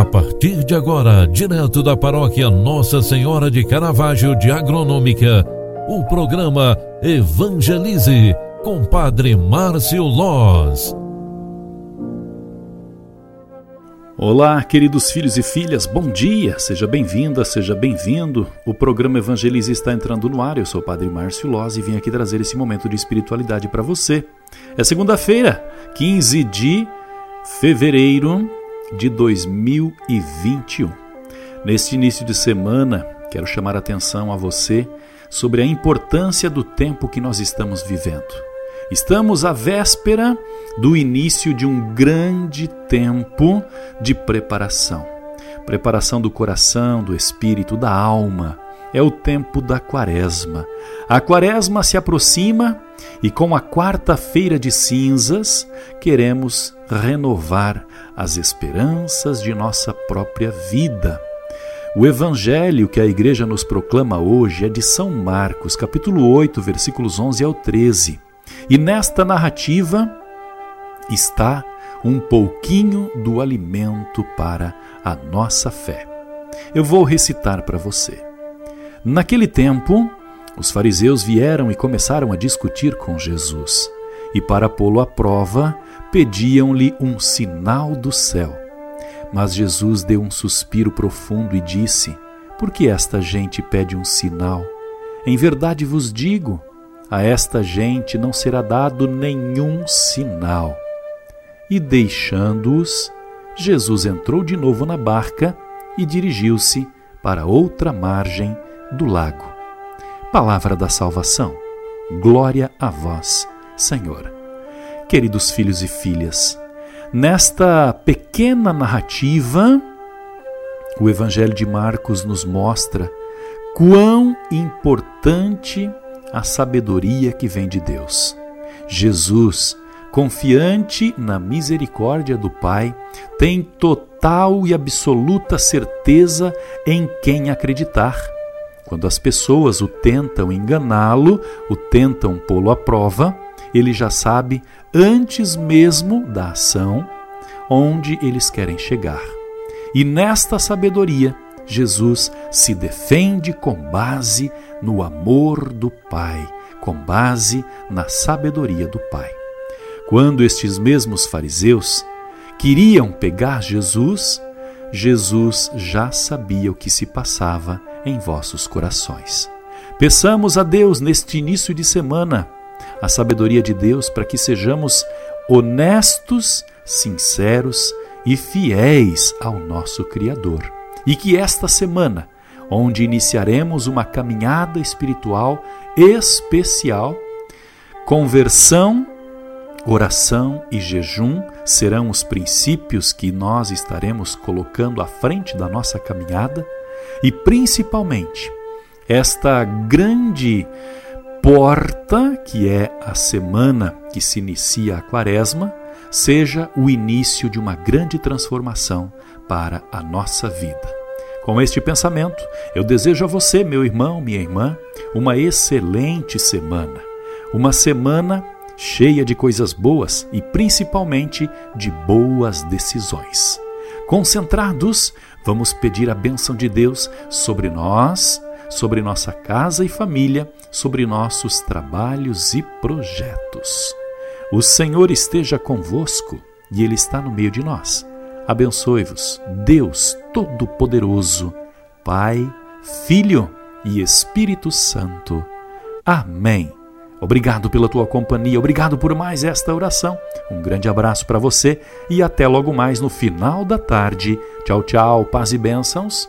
A partir de agora, direto da paróquia Nossa Senhora de Caravaggio de Agronômica, o programa Evangelize com Padre Márcio Loz. Olá, queridos filhos e filhas, bom dia, seja bem-vinda, seja bem-vindo. O programa Evangelize está entrando no ar. Eu sou o Padre Márcio Loz e vim aqui trazer esse momento de espiritualidade para você. É segunda-feira, 15 de fevereiro de 2021. Neste início de semana, quero chamar a atenção a você sobre a importância do tempo que nós estamos vivendo. Estamos à véspera do início de um grande tempo de preparação. Preparação do coração, do espírito, da alma. É o tempo da quaresma. A quaresma se aproxima e, com a quarta-feira de cinzas, queremos renovar as esperanças de nossa própria vida. O evangelho que a igreja nos proclama hoje é de São Marcos, capítulo 8, versículos 11 ao 13. E nesta narrativa está um pouquinho do alimento para a nossa fé. Eu vou recitar para você. Naquele tempo, os fariseus vieram e começaram a discutir com Jesus. E para pô-lo à prova, pediam-lhe um sinal do céu. Mas Jesus deu um suspiro profundo e disse: Por que esta gente pede um sinal? Em verdade vos digo, a esta gente não será dado nenhum sinal. E deixando-os, Jesus entrou de novo na barca e dirigiu-se para outra margem do lago. Palavra da salvação. Glória a vós, Senhor. Queridos filhos e filhas, nesta pequena narrativa, o Evangelho de Marcos nos mostra quão importante a sabedoria que vem de Deus. Jesus, confiante na misericórdia do Pai, tem total e absoluta certeza em quem acreditar. Quando as pessoas o tentam enganá-lo, o tentam pô-lo à prova, ele já sabe antes mesmo da ação onde eles querem chegar. E nesta sabedoria, Jesus se defende com base no amor do Pai, com base na sabedoria do Pai. Quando estes mesmos fariseus queriam pegar Jesus, Jesus já sabia o que se passava em vossos corações. Peçamos a Deus neste início de semana a sabedoria de Deus para que sejamos honestos, sinceros e fiéis ao nosso Criador. E que esta semana, onde iniciaremos uma caminhada espiritual especial, conversão, oração e jejum serão os princípios que nós estaremos colocando à frente da nossa caminhada e principalmente esta grande porta, que é a semana que se inicia a quaresma, seja o início de uma grande transformação para a nossa vida. Com este pensamento, eu desejo a você, meu irmão, minha irmã, uma excelente semana. Uma semana cheia de coisas boas e principalmente de boas decisões. Concentrados, vamos pedir a bênção de Deus sobre nós sobre nossa casa e família, sobre nossos trabalhos e projetos. O Senhor esteja convosco e Ele está no meio de nós. Abençoe-vos, Deus Todo-Poderoso, Pai, Filho e Espírito Santo. Amém. Obrigado pela tua companhia, obrigado por mais esta oração. Um grande abraço para você e até logo mais no final da tarde. Tchau, tchau, paz e bênçãos.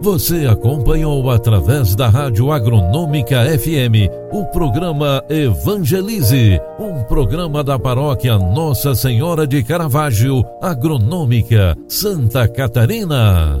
Você acompanhou através da Rádio Agronômica FM o programa Evangelize, um programa da paróquia Nossa Senhora de Caravaggio, Agronômica, Santa Catarina.